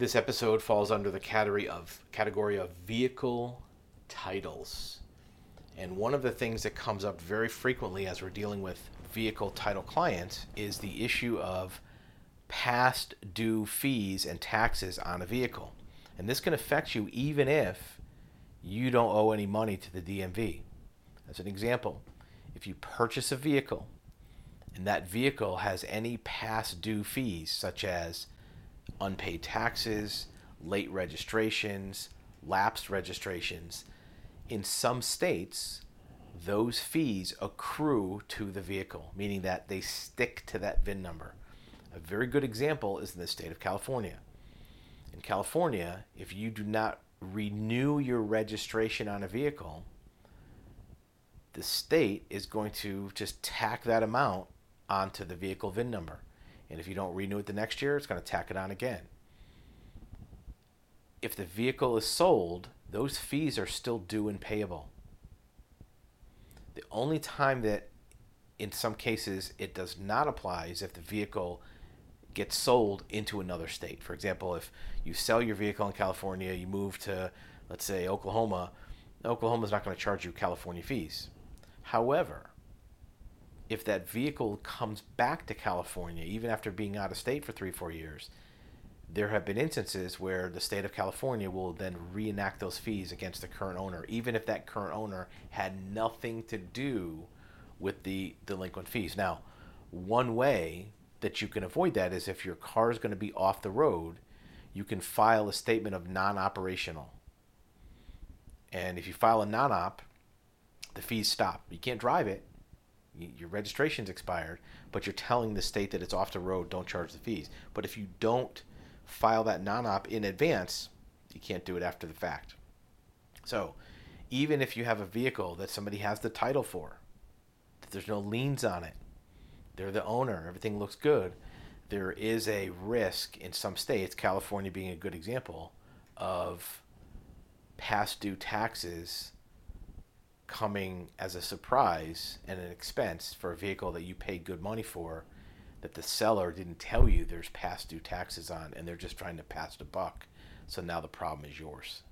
This episode falls under the category of category of vehicle titles. And one of the things that comes up very frequently as we're dealing with vehicle title clients is the issue of past due fees and taxes on a vehicle. And this can affect you even if you don't owe any money to the DMV. As an example, if you purchase a vehicle and that vehicle has any past due fees, such as unpaid taxes, late registrations, lapsed registrations, in some states, those fees accrue to the vehicle, meaning that they stick to that VIN number. A very good example is in the state of California. In California, if you do not renew your registration on a vehicle, the state is going to just tack that amount onto the vehicle VIN number. And if you don't renew it the next year, it's going to tack it on again. If the vehicle is sold, those fees are still due and payable. The only time that, in some cases, it does not apply is if the vehicle gets sold into another state. For example, if you sell your vehicle in California, you move to, let's say, Oklahoma, Oklahoma is not going to charge you California fees. However, if that vehicle comes back to California, even after being out of state for three, four years, there have been instances where the state of California will then reenact those fees against the current owner, even if that current owner had nothing to do with the delinquent fees. Now, one way that you can avoid that is if your car is going to be off the road, you can file a statement of non operational. And if you file a non op, the fees stop. You can't drive it, your registration's expired, but you're telling the state that it's off the road, don't charge the fees. But if you don't file that non op in advance, you can't do it after the fact. So, even if you have a vehicle that somebody has the title for, that there's no liens on it, they're the owner, everything looks good, there is a risk in some states, California being a good example, of past due taxes coming as a surprise and an expense for a vehicle that you paid good money for that the seller didn't tell you there's past due taxes on and they're just trying to pass the buck. So now the problem is yours.